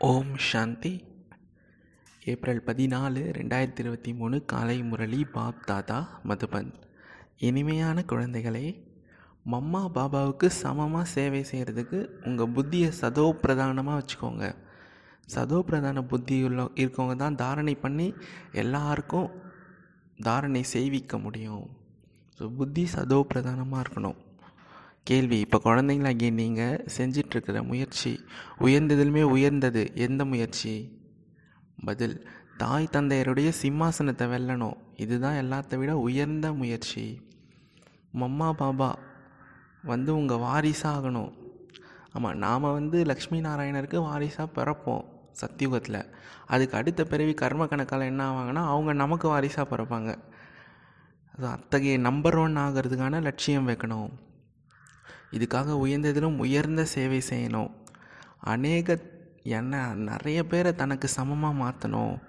ஓம் சாந்தி. April பதினாலு ரெண்டாயிரத்தி இருபத்தி மூணு காலை முரளி பாப் தாதா மதுபன். இனிமையான குழந்தைகளே மம்மா பாபாவுக்கு சமமாக சேவை செய்கிறதுக்கு உங்கள் புத்தியை சதோ பிரதானமாக வச்சுக்கோங்க. சதோ பிரதான புத்தி உள்ள இருக்கவங்க தான் தாரணை பண்ணி எல்லாருக்கும் தாரணை செய்விக்க முடியும். ஸோ புத்தி சதோ பிரதானமாக இருக்கணும். கேள்வி இப்போ குழந்தைங்களாகிய நீங்கள் செஞ்சிட்ருக்கிற முயற்சி உயர்ந்ததிலுமே உயர்ந்தது எந்த முயற்சி? பதில் தாய் தந்தையருடைய சிம்மாசனத்தை வெல்லணும். இதுதான் எல்லாத்த விட உயர்ந்த முயற்சி. மம்மா பாபா வந்து உங்கள் வாரிசாகணும். ஆமாம் நாம் வந்து லக்ஷ்மி நாராயணருக்கு வாரிசாக பிறப்போம் சத்தியுகத்தில். அதுக்கு அடுத்த பிறவி கர்ம கணக்கால் என்ன ஆவாங்கன்னா அவங்க நமக்கு வாரிசாக பிறப்பாங்க. அது அத்தகைய நம்பர் ஒன் ஆகிறதுக்கான லட்சியம் வைக்கணும். இதுக்காக உயர்ந்ததிலும் உயர்ந்த சேவை செய்யணும். அநேக என்ன நிறைய பேரை தனக்கு சமமாக மாற்றணும்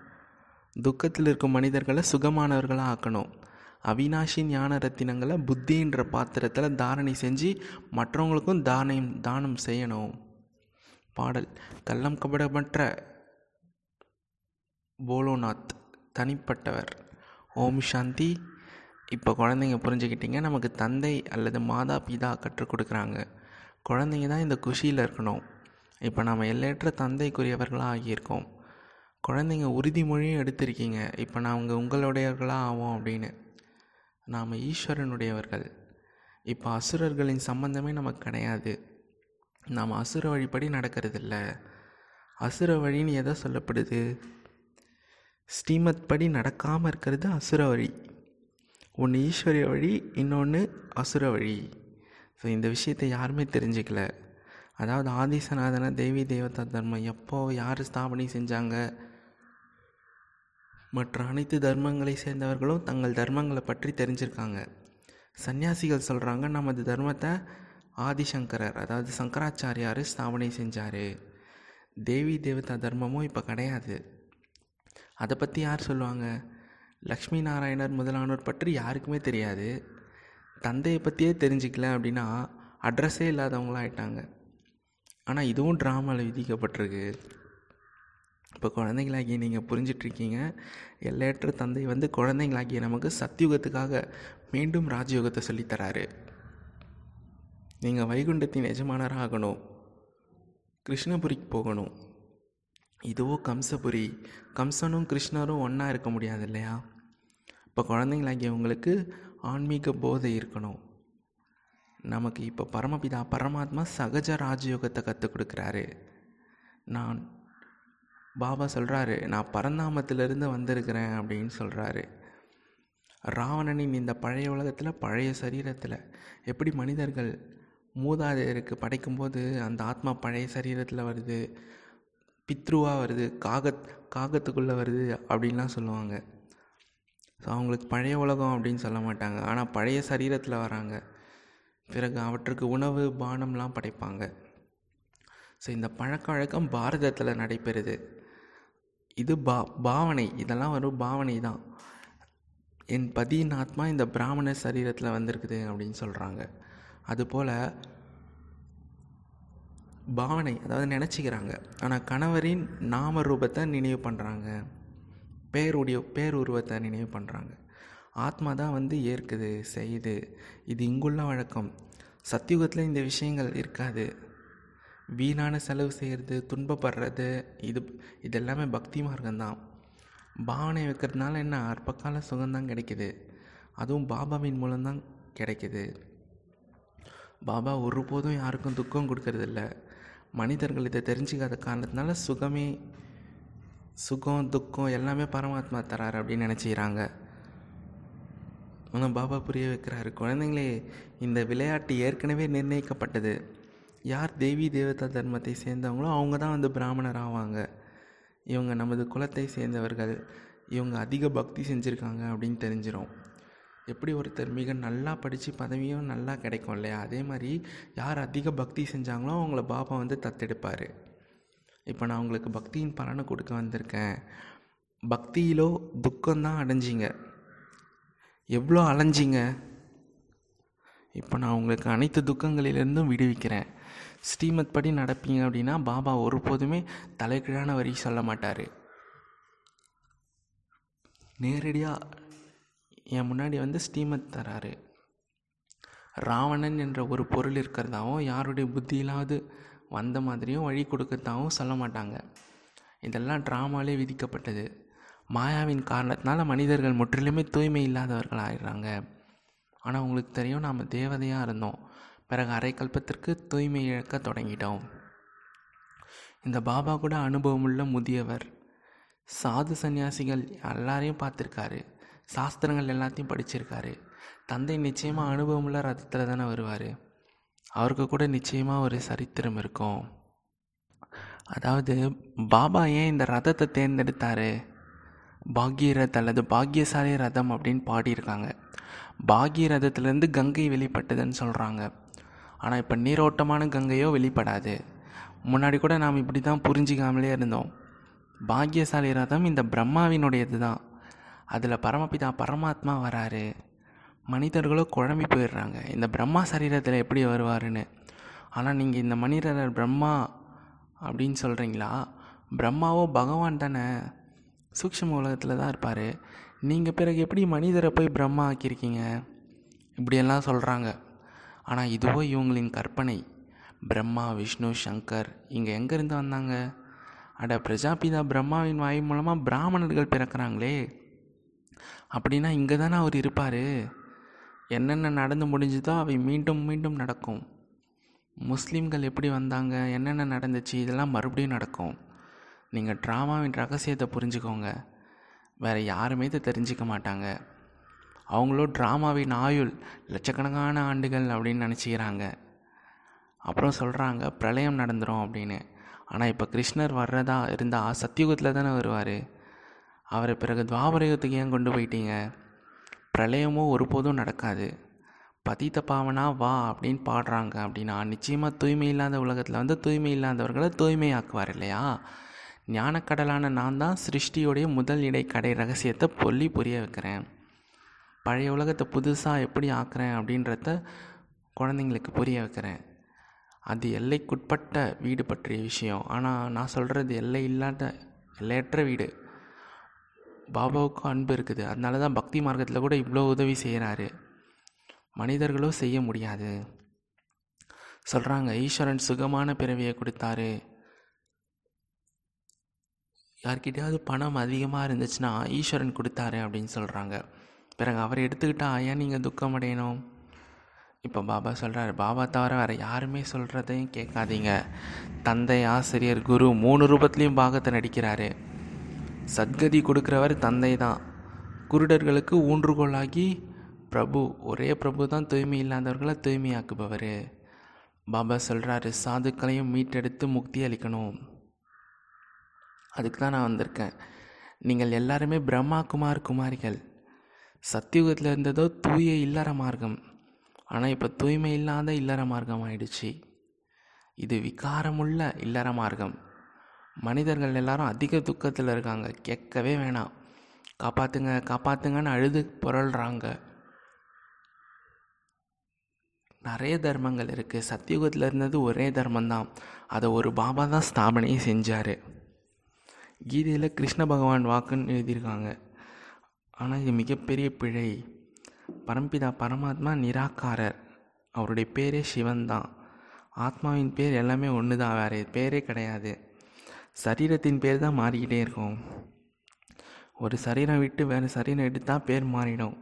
துக்கத்தில் இருக்கும் மனிதர்களை சுகமானவர்களாக ஆக்கணும். அவினாஷி ஞான ரத்தினங்களை புத்தின்ற பாத்திரத்தில் தாரணை செஞ்சு மற்றவங்களுக்கும் தானம் தானம் செய்யணும். பாடல். கள்ளம் கபடமற்ற போலோநாத் தனிப்பட்டவர். ஓம் சாந்தி. இப்போ குழந்தைங்க புரிஞ்சுக்கிட்டீங்க நமக்கு தந்தை அல்லது மாதா பிதா கற்றுக் கொடுக்குறாங்க. குழந்தைங்க தான் இந்த குஷியில் இருக்கணும். இப்போ நாம் எல்லையற்ற தந்தைக்குரியவர்களாக ஆகியிருக்கோம். குழந்தைங்க உறுதிமொழியும் எடுத்திருக்கீங்க. இப்போ நாங்கள் உங்களுடையவர்களாக ஆவோம் அப்படின்னு. நாம் ஈஸ்வரனுடையவர்கள். இப்போ அசுரர்களின் சம்பந்தமே நமக்கு கிடையாது. நாம் அசுர வழிப்படி நடக்கிறதில்ல. அசுர வழின்னு எதை சொல்லப்படுது? ஸ்ரீமத் படி நடக்காமல் இருக்கிறது அசுர வழி. ஒன்று ஈஸ்வரிய வழி இன்னொன்று அசுர வழி. ஸோ இந்த விஷயத்தை யாருமே தெரிஞ்சுக்கல. அதாவது ஆதிசநாதன தேவி தேவதா தர்மம் எப்போ யார் ஸ்தாபனை செஞ்சாங்க? மற்ற அனைத்து தர்மங்களை சேர்ந்தவர்களும் தங்கள் தர்மங்களை பற்றி தெரிஞ்சிருக்காங்க. சன்னியாசிகள் சொல்கிறாங்க நமது தர்மத்தை ஆதிசங்கரர் அதாவது சங்கராச்சாரியார் ஸ்தாபனை செஞ்சார். தேவி தேவதா தர்மமும் இப்போ கிடையாது. அதை பற்றி யார் சொல்லுவாங்க? லக்ஷ்மி நாராயணர் முதலானோர் பற்றி யாருக்குமே தெரியாது. தந்தையை பற்றியே தெரிஞ்சிக்கல அப்படின்னா அட்ரஸே இல்லாதவங்களாம் ஆயிட்டாங்க. ஆனால் இதுவும் ட்ராமாவில் விதிக்கப்பட்டிருக்கு. இப்போ குழந்தைங்களாகி நீங்கள் புரிஞ்சிட்ருக்கீங்க. எல்லையற்ற தந்தை வந்து குழந்தைங்களாகிய நமக்கு சத்தியுகத்துக்காக மீண்டும் ராஜயோகத்தை சொல்லித்தராரு. நீங்கள் வைகுண்டத்தின் எஜமானராக ஆகணும் கிருஷ்ணபுரிக்கு போகணும். இதுவோ கம்சபுரி. கம்சனும் கிருஷ்ணரும் ஒன்றா இருக்க முடியாது இல்லையா? இப்போ குழந்தைங்களாகியவங்களுக்கு ஆன்மீக போதை இருக்கணும். நமக்கு இப்போ பரமபிதா பரமாத்மா சகஜ ராஜயோகத்தை கற்றுக் கொடுக்குறாரு. நான் பாபா சொல்கிறாரு நான் பரந்தாமத்திலிருந்து வந்திருக்கிறேன் அப்படின்னு சொல்கிறாரு ராவணனின் இந்த பழைய உலகத்தில் பழைய சரீரத்தில் எப்படி மனிதர்கள் மூதாதையருக்கு படைக்கும்போது அந்த ஆத்மா பழைய சரீரத்தில் வருது பித்ருவாக வருது காகத் காகத்துக்குள்ளே வருது அப்படின்லாம் சொல்லுவாங்க. ஸோ அவங்களுக்கு பழைய உலகம் அப்படின்னு சொல்ல மாட்டாங்க. ஆனால் பழைய சரீரத்தில் வராங்க. பிறகு அவற்றுக்கு உணவு பானம்லாம் படைப்பாங்க. ஸோ இந்த பழக்க வழக்கம் பாரதத்தில் நடைபெறுது. இது பா பாவனை. இதெல்லாம் வரும் பாவனை தான். என் பதியின் ஆத்மா இந்த பிராமண சரீரத்தில் வந்திருக்குது அப்படின்னு சொல்கிறாங்க அதுபோல் பாவனை அதாவது நினச்சிக்கிறாங்க. ஆனால் கணவரின் நாம ரூபத்தை நினைவு பண்ணுறாங்க பேருடைய பேருருவத்தை நினைவு பண்ணுறாங்க ஆத்மா தான் வந்து ஏற்குது செய்யுது. இது இங்குள்ள வழக்கம். சத்தியுகத்தில் இந்த விஷயங்கள் இருக்காது. வீணான செலவு செய்கிறது துன்பப்படுறது இது இது எல்லாமே பக்தி மார்க்கம்தான். பாவனை வைக்கிறதுனால என்ன? அற்பக்கால சுகம்தான் கிடைக்குது. அதுவும் பாபாவின் மூலம்தான் கிடைக்குது. பாபா ஒருபோதும் யாருக்கும் துக்கம் கொடுக்கறதில்ல. மனிதர்கள் இதை தெரிஞ்சுக்காத காரணத்தினால சுகமே சுகம் துக்கம் எல்லாமே பரமாத்மா தரார் அப்படின்னு நினச்சிக்கிறாங்க. ஆனால் பாபா புரிய வைக்கிறாரு குழந்தைங்களே இந்த விளையாட்டு ஏற்கனவே நிர்ணயிக்கப்பட்டது. யார் தேவி தேவதா தர்மத்தை சேர்ந்தவங்களோ அவங்க தான் வந்து பிராமணர் ஆவாங்க. இவங்க நமது குலத்தை சேர்ந்தவர்கள். இவங்க அதிக பக்தி செஞ்சுருக்காங்க அப்படின்னு தெரிஞ்சிடும் எப்படி ஒருத்தர் மிக நல்லா படித்து பதவியும் நல்லா கிடைக்கும் இல்லையா? அதே மாதிரி யார் அதிக பக்தி செஞ்சாங்களோ அவங்கள பாபா வந்து தத்தெடுப்பார். இப்போ நான் உங்களுக்கு பக்தியின் பலனை கொடுக்க வந்திருக்கேன். பக்தியிலோ துக்கம்தான் அடைஞ்சிங்க. எவ்வளோ அலைஞ்சிங்க? இப்போ நான் உங்களுக்கு அனைத்து துக்கங்களிலிருந்தும் விடுவிக்கிறேன். ஸ்ரீமத் படி நடப்பீங்க அப்படின்னா பாபா ஒருபோதுமே தலைகீழான வரி சொல்ல மாட்டார். நேரடியாக என் முன்னாடி வந்து ஸ்ரீமத் தராரு. ராவணன் என்ற ஒரு பொருள் இருக்கிறதாவும் யாருடைய புத்தியிலாவது வந்த மாதிரியும் வழி கொடுக்கறதாவும் சொல்ல மாட்டாங்க. இதெல்லாம் ட்ராமாலே விதிக்கப்பட்டது. மாயாவின் காரணத்தினால மனிதர்கள் முற்றிலுமே தூய்மை இல்லாதவர்கள் ஆயிடுறாங்க. ஆனால் உங்களுக்கு தெரியும் நாம் தேவதையாக இருந்தோம். பிறகு அரைக்கல்பத்திற்கு தூய்மை இழக்க தொடங்கிட்டோம். இந்த பாபா கூட அனுபவமுள்ள முதியவர். சாது சந்நியாசிகள் எல்லாரையும் பார்த்துருக்காரு. சாஸ்திரங்கள் எல்லாத்தையும் படிச்சிருக்காரு. தந்தை நிச்சயமாக அனுபவமுள்ள ரத்தத்தில் தானே வருவார். அவருக்கு கூட நிச்சயமாக ஒரு சரித்திரம் இருக்கும். அதாவது பாபா ஏன் இந்த ரதத்தை தேர்ந்தெடுத்தார்? பாக்யரத் அல்லது பாக்யசாலி ரதம் அப்படின்னு பாடியிருக்காங்க. பாக்யரதத்துலேருந்து கங்கை வெளிப்பட்டதுன்னு சொல்கிறாங்க ஆனால் இப்போ நீரோட்டமான கங்கையோ வெளிப்படாது. முன்னாடி கூட நாம் இப்படி தான் புரிஞ்சிக்காமலே இருந்தோம். பாக்யசாலி ரதம் இந்த பிரம்மாவினுடையது தான் அதில் பரமபிதா பரமாத்மா வராரு. மனிதர்களோ குழம்பி போயிடுறாங்க. இந்த பிரம்மா சரீரத்தில் எப்படி வருவாருன்னு? ஆனால் நீங்கள் இந்த மனிதர் பிரம்மா அப்படின்னு சொல்கிறீங்களா பிரம்மாவோ பகவான் தானே. சூக்ஷ்ம உலகத்தில் தான் இருப்பார். நீங்கள் பிறகு எப்படி மனிதரை போய் பிரம்மா ஆக்கியிருக்கீங்க? இப்படியெல்லாம் சொல்கிறாங்க ஆனால் இதுவோ இவங்களின் கற்பனை. பிரம்மா விஷ்ணு சங்கர் இங்கே எங்கேருந்து வந்தாங்க? அட பிரஜாபிதா பிரம்மாவின் வாய் மூலமாக பிராமணர்கள் பிறக்கிறாங்களே. அப்படின்னா இங்கே தானே அவர் இருப்பார்? என்னென்ன நடந்து முடிஞ்சுதோ அவை மீண்டும் மீண்டும் நடக்கும். முஸ்லீம்கள் எப்படி வந்தாங்க? என்னென்ன நடந்துச்சு? இதெல்லாம் மறுபடியும் நடக்கும். நீங்கள் ட்ராமாவின் ரகசியத்தை புரிஞ்சுக்கோங்க. வேறு யாருமே இதை தெரிஞ்சிக்க மாட்டாங்க. அவங்களோ ட்ராமாவின் ஆயுள் லட்சக்கணக்கான ஆண்டுகள் அப்படின்னு நினச்சிக்கிறாங்க. அப்புறம் சொல்கிறாங்க பிரளயம் நடந்துடும் அப்படின்னு. ஆனால் இப்போ கிருஷ்ணர் வர்றதா இருந்தால் சத்தியுகத்தில் தானே வருவார். அவரை பிறகு துவாபரயுகத்துக்கு ஏன் கொண்டு போயிட்டீங்க? பிரளயமோ ஒருபோதும் நடக்காது. பதித்த பாவனா வா அப்படின்னு பாடுறாங்க அப்படின்னா நிச்சயமாக தூய்மை இல்லாத உலகத்தில் வந்து தூய்மை இல்லாதவர்களை தூய்மையாக்குவார் இல்லையா? ஞானக்கடலான நான் தான் சிருஷ்டியோடைய முதல் இடைக்கடை ரகசியத்தை சொல்லி புரிய வைக்கிறேன். பழைய உலகத்தை புதுசாக எப்படி ஆக்குறேன் அப்படின்றத குழந்தைங்களுக்கு புரிய வைக்கிறேன். அது எல்லைக்குட்பட்ட வீடு பற்றிய விஷயம். ஆனால் நான் சொல்கிறது எல்லை இல்லாத எல்லையற்ற வீடு. பாபாவுக்கும் அன்பு இருக்குது. அதனால தான் பக்தி மார்க்கத்தில் கூட இவ்வளோ உதவி செய்கிறாரு மனிதர்களோ செய்ய முடியாது. சொல்கிறாங்க ஈஸ்வரன் சுகமான பிறவியை கொடுத்தாரு. யார்கிட்டயாவது பணம் அதிகமாக இருந்துச்சுன்னா ஈஸ்வரன் கொடுத்தாரு அப்படின்னு சொல்கிறாங்க பிறகு அவர் எடுத்துக்கிட்டா ஏன் நீங்கள் துக்கம் அடையணும்? இப்போ பாபா சொல்கிறாரு பாபா தவிர வேறு யாருமே சொல்கிறதையும் கேட்காதீங்க. தந்தை ஆசிரியர் குரு மூணு ரூபத்துலேயும் பாகத்தை நடிக்கிறாரு. சத்கதி கொடுக்குறவர் தந்தை தான் குருடர்களுக்கு ஊன்றுகோலாகி பிரபு ஒரே பிரபு தான் தூய்மை இல்லாதவர்களை தூய்மையாக்குபவர். பாபா சொல்கிறாரு சாதுக்களையும் மீட்டெடுத்து முக்தி அளிக்கணும். அதுக்கு தான் நான் வந்திருக்கேன். நீங்கள் எல்லாருமே பிரம்மா குமார் குமாரிகள். சத்தியுகத்தில் இருந்ததோ தூய இல்லற மார்க்கம். ஆனால் இப்போ தூய்மை இல்லாத இல்லற மார்க்கம் ஆயிடுச்சு. இது விகாரமுள்ள இல்லற மார்க்கம். மனிதர்கள் எல்லாரும் அதிக துக்கத்தில் இருக்காங்க. கேட்கவே வேணாம். காப்பாற்றுங்க காப்பாற்றுங்கன்னு அழுது புரள்றாங்க. நிறைய தர்மங்கள் இருக்குது சத்தியுகத்தில் இருந்தது ஒரே தர்மந்தான் அதை ஒரு பாபா தான் ஸ்தாபனையே செஞ்சார். கீதையில் கிருஷ்ண பகவான் வாக்குன்னு எழுதியிருக்காங்க. ஆனால் இது மிகப்பெரிய பிழை. பரம்பிதா பரமாத்மா நிராகாரர். அவருடைய பேரே சிவன் தான் ஆத்மாவின் பேர் எல்லாமே ஒன்று தான் வேறு பேரே கிடையாது. சரீரத்தின் பேர் தான் மாறிக்கிட்டே இருக்கும். ஒரு சரீரம் விட்டு வேறு சரீரம் எடுத்தால் பேர் மாறிடும்.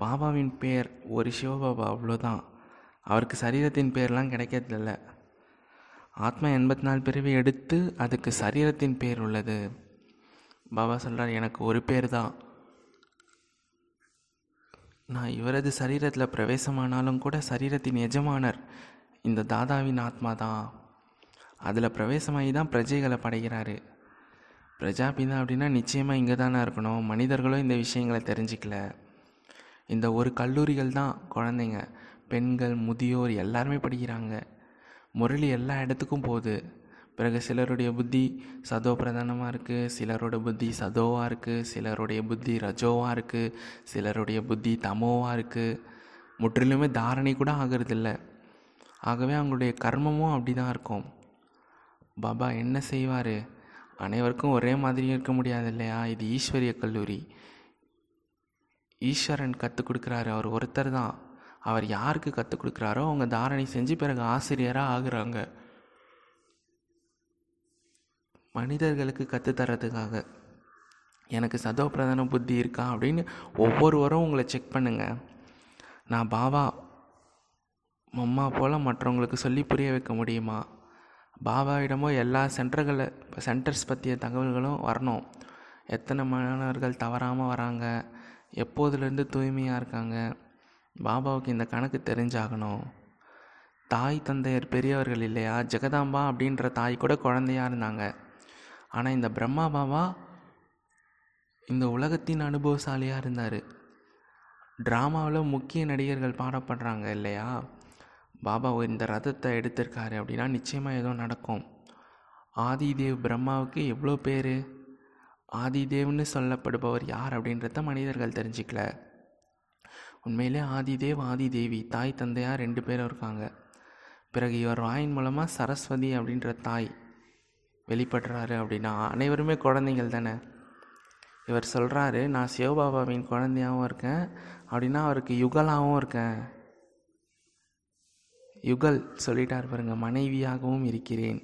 பாபாவின் பேர் ஒரு சிவபாபா அவ்வளோதான். அவருக்கு சரீரத்தின் பேர்லாம் கிடைக்கிறதில்ல. ஆத்மா எண்பத்தி நாலு பிறவி எடுத்து அதுக்கு சரீரத்தின் பேர் உள்ளது. பாபா சொல்கிறார் எனக்கு ஒரு பேர் தான். நான் இவரது சரீரத்தில் பிரவேசமானாலும் கூட சரீரத்தின் எஜமானர் இந்த தாதாவின் ஆத்மா தான். அதில் பிரவேசமாகி தான் பிரஜைகளை படைக்கிறாரு பிரஜாபிதா அப்படின்னா நிச்சயமாக இங்கே தானே இருக்கணும். மனிதர்களும் இந்த விஷயங்களை தெரிஞ்சிக்கல. இந்த ஒரு கல்லூரிகள் தான் குழந்தைங்க. பெண்கள் முதியோர் எல்லாருமே படிக்கிறாங்க. முரளி எல்லா இடத்துக்கும் போகுது. பிறகு சிலருடைய புத்தி சதோ பிரதானமாக இருக்குது சிலரோட புத்தி சதோவாக இருக்குது சிலருடைய புத்தி ரஜோவாக இருக்குது சிலருடைய புத்தி தமோவாக இருக்குது முற்றிலுமே தாரணை கூட ஆகிறதில்ல. ஆகவே அவங்களுடைய கர்மமும் அப்படி தான் இருக்கும். பாபா என்ன செய்வார்? அனைவருக்கும் ஒரே மாதிரி இருக்க முடியாது இல்லையா இது ஈஸ்வரிய கல்லூரி. ஈஸ்வரன் கற்றுக் கொடுக்குறாரு. அவர் ஒருத்தர் தான். அவர் யாருக்கு கற்றுக் கொடுக்குறாரோ அவங்க தாரணை செஞ்சு பிறகு ஆசிரியராக ஆகுறாங்க. மனிதர்களுக்கு கற்றுத்தரதுக்காக எனக்கு சதோ பிரதான புத்தி இருக்கா அப்படின்னு ஒவ்வொருவரும் உங்களை செக் பண்ணுங்கள் நான் பாபா மம்மா போல் மற்றவங்களுக்கு சொல்லி புரிய வைக்க முடியுமா? பாபாவிடமோ எல்லா சென்டர்களை சென்டர்ஸ் பற்றிய தகவல்களும் வரணும். எத்தனை மாணவர்கள் தவறாமல் வராங்க? எப்போதுலேருந்து தூய்மையாக இருக்காங்க? பாபாவுக்கு இந்த கணக்கு தெரிஞ்சாகணும். தாய் தந்தையர் பெரியவர்கள் இல்லையா? ஜெகதாம்பா அப்படின்ற தாய் கூட குழந்தையாக இருந்தாங்க. ஆனால் இந்த பிரம்மா பாபா இந்த உலகத்தின் அனுபவசாலியாக இருந்தார். ட்ராமாவில் முக்கிய நடிகர்கள் பாடப்படுறாங்க இல்லையா? பாபா இந்த ரதத்தை எடுத்திருக்காரு அப்படின்னா நிச்சயமாக ஏதோ நடக்கும். ஆதிதேவ் பிரம்மாவுக்கு எவ்வளோ பேர்? ஆதிதேவ்னு சொல்லப்படுபவர் யார் அப்படின்றத மனிதர்கள் தெரிஞ்சிக்கல. உண்மையிலே ஆதிதேவ் ஆதிதேவி தாய் தந்தையாக ரெண்டு பேரும் இருக்காங்க. பிறகு இவர் வாயின் மூலமாக சரஸ்வதி அப்படின்ற தாய் வெளிப்படுறாரு அப்படின்னா அனைவருமே குழந்தைகள் தானே? இவர் சொல்கிறாரு நான் சிவபாபாவின் குழந்தையாகவும் இருக்கேன். அப்படின்னா அவருக்கு யுகலாகவும் இருக்கேன். யுகல் சொல்லிட்டார் பாருங்க மனைவியாகவும் இருக்கிறேன்.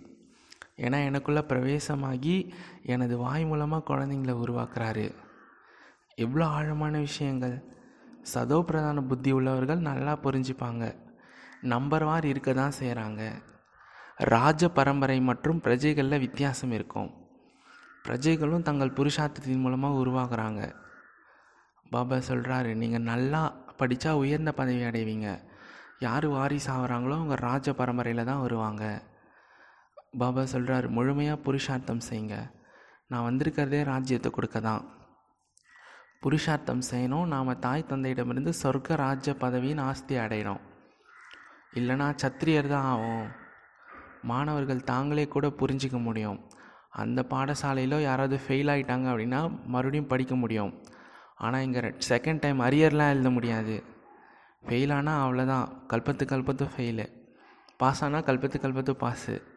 ஏன்னா எனக்குள்ளே பிரவேசமாகி எனது வாய் மூலமாக குழந்தைங்கள உருவாக்குறாரு. எவ்வளோ ஆழமான விஷயங்கள். சதோ பிரதான புத்தி உள்ளவர்கள் நல்லா புரிஞ்சுப்பாங்க. நம்பர் வார் இருக்க தான் செய்கிறாங்க ராஜ பரம்பரை மற்றும் பிரஜைகளில் வித்தியாசம் இருக்கும். பிரஜைகளும் தங்கள் புருஷார்த்தத்தின் மூலமாக உருவாகிறாங்க. பாபா சொல்கிறாரு நீங்கள் நல்லா படித்தா உயர்ந்த பதவி அடைவீங்க. யார் வாரிசு ஆகிறாங்களோ அவங்க ராஜ பரம்பரையில் தான் வருவாங்க. பாபா சொல்கிறார் முழுமையாக புருஷார்த்தம் செய்யுங்க. நான் வந்திருக்கிறதே ராஜ்யத்தை கொடுக்க தான். புருஷார்த்தம் செய்யணும். நாம் தாய் தந்தையிடமிருந்து சொர்க்க ராஜ்ய பதவியின் ஆஸ்தி அடையணும். இல்லைனா சத்திரியர் தான் ஆகும் மாணவர்கள் தாங்களே கூட புரிஞ்சிக்க முடியும். அந்த பாடசாலையில் யாராவது ஃபெயில் ஆகிட்டாங்க அப்படின்னா மறுபடியும் படிக்க முடியும். ஆனால் இங்கே செகண்ட் டைம் அரியர்லாம் எழுத முடியாது. ஃபெயில் அவ்வளோதான் கல்பத்து கல்பத்து ஃபெயிலு பாஸ் ஆனால் கல்பத்து கல்பத்து பாஸு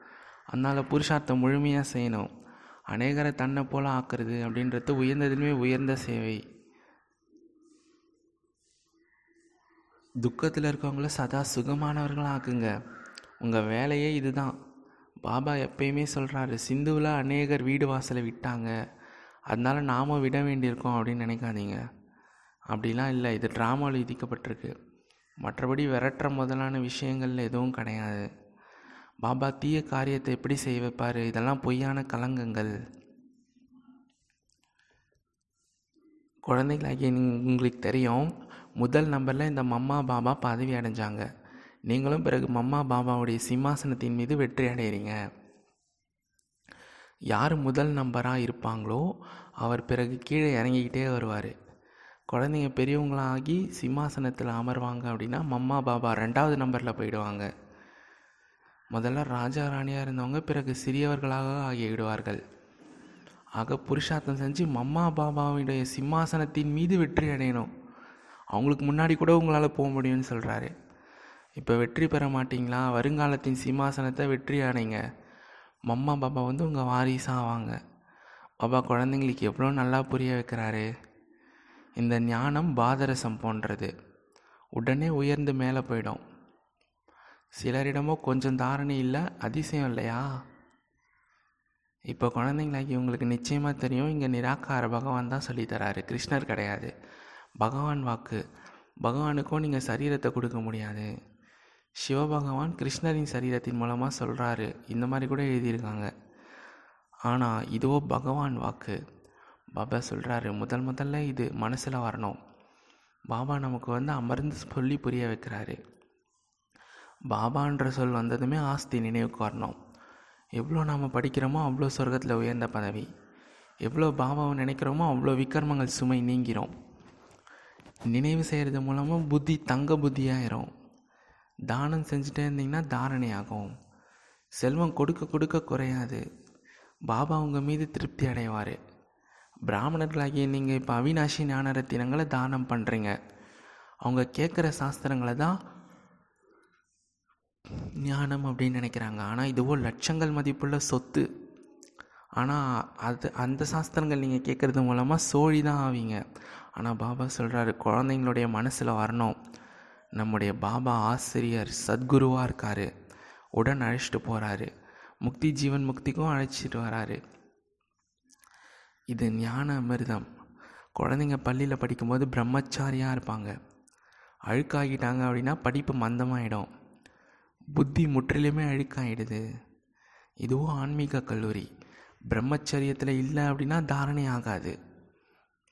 அதனால் புருஷார்த்தம் முழுமையாக செய்யணும். அநேகரை தன்னை போல் ஆக்குறது அப்படின்றது உயர்ந்ததுமே உயர்ந்த சேவை. துக்கத்தில் இருக்கவங்கள சதா சுகமானவர்களாக ஆக்குங்க. உங்கள் வேலையே இதுதான். பாபா எப்பயுமே சொல்கிறாரு சிந்துவில் அநேகர் வீடு வாசலை விட்டாங்க. அதனால் நாம் விட வேண்டியிருக்கோம் அப்படின்னு நினைக்காதீங்க. அப்படிலாம் இல்லை. இது ட்ராமாவில் விதிக்கப்பட்டிருக்கு. மற்றபடி விரட்டுற முதலான விஷயங்கள் எதுவும் கிடையாது. பாபா தீய காரியத்தை எப்படி செய்ய வைப்பார்? இதெல்லாம் பொய்யான கலங்கங்கள். குழந்தைகளாகிய உங்களுக்கு தெரியும் முதல் நம்பரில் இந்த மம்மா பாபா பதவி அடைஞ்சாங்க. நீங்களும் பிறகு மம்மா பாபாவுடைய சிம்மாசனத்தின் மீது வெற்றி அடைகிறீங்க யார் முதல் நம்பராக இருப்பாங்களோ அவர் பிறகு கீழே இறங்கிக்கிட்டே வருவார். குழந்தைங்க பெரியவங்களாகி சிம்மாசனத்தில் அமர்வாங்க அப்படின்னா மம்மா பாபா ரெண்டாவது நம்பரில் போயிடுவாங்க. முதல்ல ராஜா ராணியாக இருந்தவங்க பிறகு சிறியவர்களாக ஆகிவிடுவார்கள். ஆக புருஷார்த்தம் செஞ்சு மம்மா பாபாவுடைய சிம்மாசனத்தின் மீது வெற்றி அடையணும். அவங்களுக்கு முன்னாடி கூட உங்களால் போக முடியும்னு சொல்கிறாரு இப்போ வெற்றி பெற மாட்டிங்களா? வருங்காலத்தின் சிம்மாசனத்தை வெற்றி அடைங்க. மம்மா பாபா வந்து உங்கள் வாரிசாக ஆவாங்க பாபா குழந்தைங்களுக்கு எவ்வளோ நல்லா புரிய வைக்கிறாரு? இந்த ஞானம் பாதரசம் போன்றது. உடனே உயர்ந்து மேலே போயிடும். சிலரிடமோ கொஞ்சம் தாரணை இல்லை அதிசயம் இல்லையா? இப்போ குழந்தைங்களாக்கி உங்களுக்கு நிச்சயமாக தெரியும் இங்கே நிராகார பகவான் தான் சொல்லித்தராரு கிருஷ்ணர் கிடையாது. பகவான் வாக்கு. பகவானுக்கும் நீங்கள் சரீரத்தை கொடுக்க முடியாது. சிவபகவான் கிருஷ்ணரின் சரீரத்தின் மூலமாக சொல்கிறாரு இந்த மாதிரி கூட எழுதியிருக்காங்க. ஆனால் இதுவோ பகவான் வாக்கு. பாபா சொல்கிறாரு முதல் முதல்ல இது மனசில் வரணும். பாபா நமக்கு வந்து அமர்ந்து சொல்லி புரிய வைக்கிறாரு. பாபான்ற சொல் வந்ததுமே ஆஸ்தி நினைவுக்கு வரணும். எவ்வளோ நாம் படிக்கிறோமோ அவ்வளோ சொர்க்கத்தில் உயர்ந்த பதவி. எவ்வளோ பாபாவை நினைக்கிறோமோ அவ்வளோ விக்ரமங்கள் சுமை நீங்கிறோம் நினைவு செய்கிறது மூலமாக புத்தி தங்க புத்தியாயிரும். தானம் செஞ்சுட்டே இருந்தீங்கன்னா தாரணை ஆகும். செல்வம் கொடுக்க கொடுக்க குறையாது. பாபா உங்கள் மீது திருப்தி அடைவார். பிராமணர்களாகிய நீங்கள் இப்போ அவினாசி ஞானரத்தினங்களை தானம் பண்ணுறீங்க அவங்க கேட்குற சாஸ்திரங்களை தான் ஞானம் அப்படின்னு நினைக்கிறாங்க. ஆனால் இதுவோ லட்சங்கள் மதிப்புள்ள சொத்து. ஆனால் அது அந்த சாஸ்திரங்கள் நீங்கள் கேட்குறது மூலமாக சோழி தான் ஆவீங்க. ஆனால் பாபா சொல்கிறாரு குழந்தைங்களுடைய மனசில் வரணும். நம்முடைய பாபா ஆசிரியர் சத்குருவாக இருக்கார். உடன் அழைச்சிட்டு போகிறாரு முக்தி ஜீவன் முக்திக்கும் அழைச்சிட்டு வராரு. இது ஞான அமிர்தம் குழந்தைங்க பள்ளியில் படிக்கும்போது பிரம்மச்சாரியாக இருப்பாங்க. அழுக்காகிட்டாங்க அப்படின்னா படிப்பு மந்தமாயிடும். புத்தி முற்றிலுமே அழுக்காயிடுது. இதுவும் ஆன்மீக கல்லூரி. பிரம்மச்சரியத்தில் இல்லை அப்படின்னா தாரணை ஆகாது.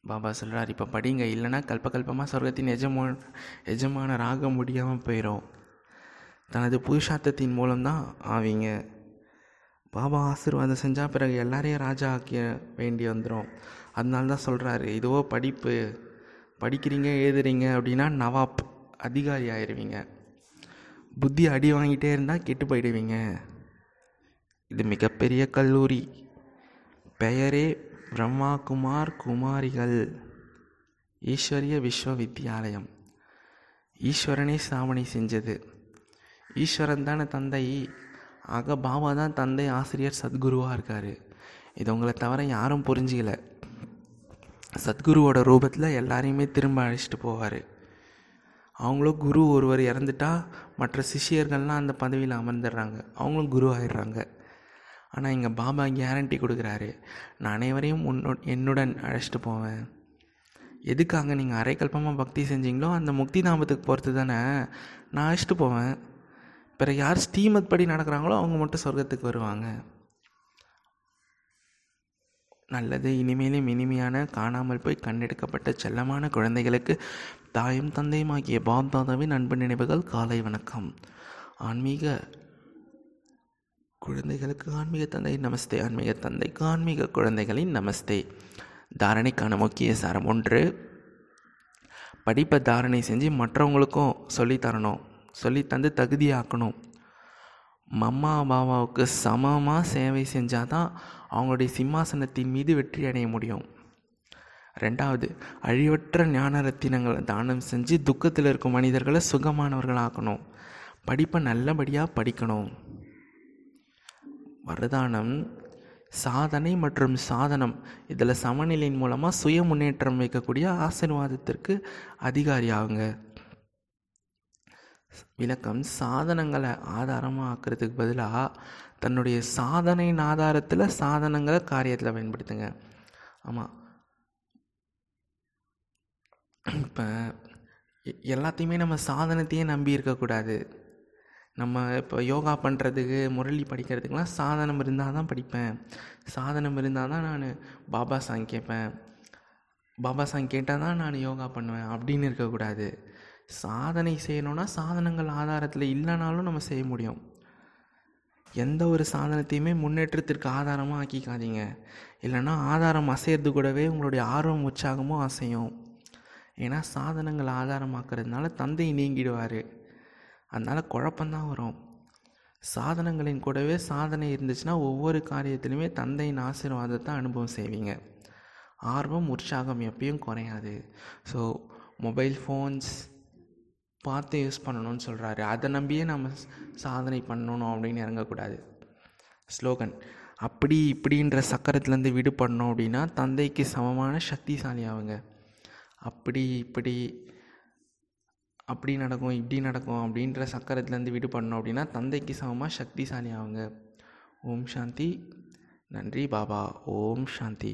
பாபா சொல்கிறார் இப்போ படிங்க. இல்லைன்னா கல்பகல்பமாக சொர்க்கத்தின் எஜமான எஜமான ஆக முடியாமல் போயிடும் தனது புருஷார்த்தத்தின் மூலம்தான் ஆவீங்க. பாபா ஆசீர்வாதம் செஞ்சால் பிறகு எல்லாரையும் ராஜா ஆக்க வேண்டி வந்துடும் அதனால தான் சொல்கிறாரு இதுவோ படிப்பு படிக்கிறீங்க எழுதுறீங்க அப்படின்னா நவாப் அதிகாரி ஆயிடுவீங்க புத்தி அடி வாங்கிட்டே இருந்தால் கெட்டு போயிடுவீங்க. இது மிகப்பெரிய கல்லூரி. பெயரே பிரம்மா குமார் குமாரிகள். ஈஸ்வரிய விஸ்வவித்யாலயம். ஈஸ்வரனே ஸ்தாபனை செஞ்சது. ஈஸ்வரன் தானே தந்தை. ஆக பாபா தான் தந்தை ஆசிரியர் சத்குருவாக இருக்கார். இது உங்களை தவிர யாரும் புரிஞ்சிக்கல. சத்குருவோட ரூபத்தில் எல்லாரையுமே திரும்ப அழைச்சிட்டு போவார். அவங்களும் குரு ஒருவர் இறந்துட்டா மற்ற சிஷியர்கள்லாம் அந்த பதவியில் அமர்ந்துடுறாங்க. அவங்களும் குரு ஆயிடுறாங்க. ஆனால் இங்கே பாபா கேரண்டி கொடுக்குறாரு. நான் அனைவரையும் உன்னு என்னுடன் அழைச்சிட்டு போவேன். எதுக்காக நீங்கள் அரைக்கல்பமாக பக்தி செஞ்சீங்களோ அந்த முக்தி தாமத்துக்கு பொறுத்து தானே நான் அழைச்சிட்டு போவேன். பிறகு யார் ஸ்ரீமத் படி நடக்கிறாங்களோ அவங்க மட்டும் சொர்க்கத்துக்கு வருவாங்க. நல்லது இனிமேலும் இனிமையான காணாமல் போய் கண்டெடுக்கப்பட்ட செல்லமான குழந்தைகளுக்கு தாயும் தந்தையும் ஆகிய பாப்தாதாவின் அன்பு நினைவுகள் காலை வணக்கம். ஆன்மீக குழந்தைகளுக்கு ஆன்மீக தந்தை நமஸ்தே. ஆன்மீக தந்தைக்கு ஆன்மீக குழந்தைகளின் நமஸ்தே. தாரணைக்கான முக்கிய சாரம் ஒன்று படிப்பை தாரணை செஞ்சு மற்றவங்களுக்கும் சொல்லித்தரணும் சொல்லி தந்து தகுதியாக்கணும். மம்மா பாபாவுக்கு சமமாக சேவை செஞ்சால் தான் அவங்களுடைய சிம்மாசனத்தின் மீது வெற்றி அடைய முடியும். ரெண்டாவது அழிவற்ற ஞான ரத்தினங்களை தானம் செஞ்சு துக்கத்தில் இருக்கும் மனிதர்களை சுகமானவர்களாக்கணும். படிப்பை நல்லபடியாக படிக்கணும். வரதானம் சாதனை மற்றும் சாதனம். இதில் சமநிலையின் மூலமாக சுய முன்னேற்றம் வைக்கக்கூடிய ஆசீர்வாதத்திற்கு அதிகாரி ஆகுங்க விளக்கம் சாதனங்களை ஆதாரமாக ஆக்கிறதுக்கு பதிலாக தன்னுடைய சாதனையின் ஆதாரத்தில் சாதனங்களை காரியத்தில் பயன்படுத்துங்க. ஆமாம் இப்போ எல்லாத்தையுமே நம்ம சாதனத்தையே நம்பி இருக்கக்கூடாது நம்ம இப்போ யோகா பண்ணுறதுக்கு முரளி படிக்கிறதுக்கெலாம் சாதனம் இருந்தால் தான் படிப்பேன். சாதனம் இருந்தால் தான் நான் பாபா சாங் கேட்பேன். பாபா சாங் கேட்டால் தான் நான் யோகா பண்ணுவேன் அப்படின்னு இருக்கக்கூடாது சாதனை செய்யணும்னா சாதனங்கள் ஆதாரத்தில் இல்லைனாலும் நம்ம செய்ய முடியும். எந்த ஒரு சாதனத்தையுமே முன்னேற்றத்திற்கு ஆதாரமாக ஆக்கிக்காதீங்க. இல்லைன்னா ஆதாரம் அசையிறது கூடவே உங்களுடைய ஆர்வம் உற்சாகமும் அசையும். ஏன்னா சாதனங்கள் ஆதாரமாக்குறதுனால தந்தை நீங்கிடுவார். அதனால் குழப்பந்தான் வரும். சாதனங்களின் கூடவே சாதனை இருந்துச்சுன்னா ஒவ்வொரு காரியத்திலுமே தந்தையின் ஆசீர்வாதத்தை அனுபவம் செய்வீங்க. ஆர்வம் உற்சாகம் எப்பயும் குறையாது. ஸோ மொபைல் ஃபோன்ஸ் பார்த்து யூஸ் பண்ணணும்னு சொல்கிறாரு அதை நம்பியே நம்ம சாதனை பண்ணணும் அப்படின்னு இறங்கக்கூடாது. ஸ்லோகன் அப்படி இப்படின்ற சக்கரத்துலேருந்து விடுபடணும் அப்படின்னா தந்தைக்கு சமமான சக்திசாலி ஆகுங்க அப்படி இப்படி அப்படி நடக்கும் இப்படி நடக்கும் அப்படின்ற சக்கரத்துலேருந்து விடுபடணும் அப்படின்னா தந்தைக்கு சமமாக சக்திசாலி ஆகுங்க ஓம் சாந்தி. நன்றி பாபா. ஓம் சாந்தி.